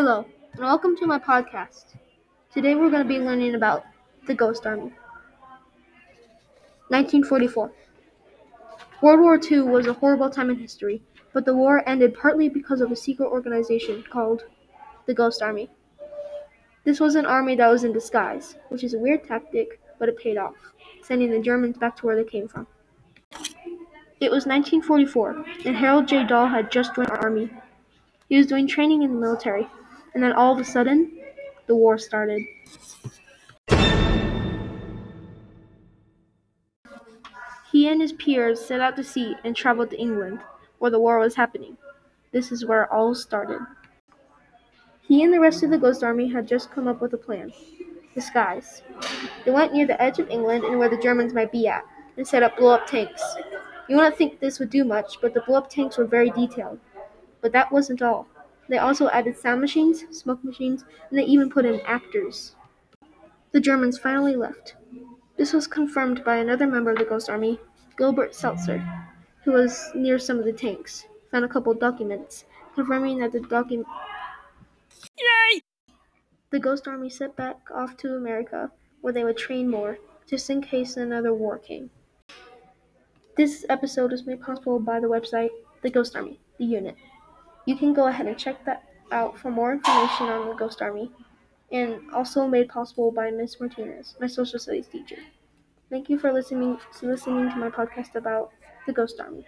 Hello, and welcome to my podcast. Today we're going to be learning about the Ghost Army. 1944. World War II was a horrible time in history, but the war ended partly because of a secret organization called the Ghost Army. This was an army that was in disguise, which is a weird tactic, but it paid off, sending the Germans back to where they came from. It was 1944, and Harold J. Dahl had just joined our army. He was doing training in the military, and then all of a sudden, the war started. He and his peers set out to sea and traveled to England, where the war was happening. This is where it all started. He and the rest of the Ghost Army had just come up with a plan disguise. They went near the edge of England and where the Germans might be at, and set up blow up tanks. You wouldn't think this would do much, but the blow up tanks were very detailed. But that wasn't all. They also added sound machines, smoke machines, and they even put in actors. The Germans finally left. This was confirmed by another member of the Ghost Army, Gilbert Seltzer, who was near some of the tanks, found a couple documents confirming that the document. Yay! The Ghost Army set back off to America, where they would train more, just in case another war came. This episode is made possible by the website The Ghost Army, the unit. You can go ahead and check that out for more information on the Ghost Army, and also made possible by Miss Martinez, my social studies teacher. Thank you for listening listening to my podcast about the Ghost Army.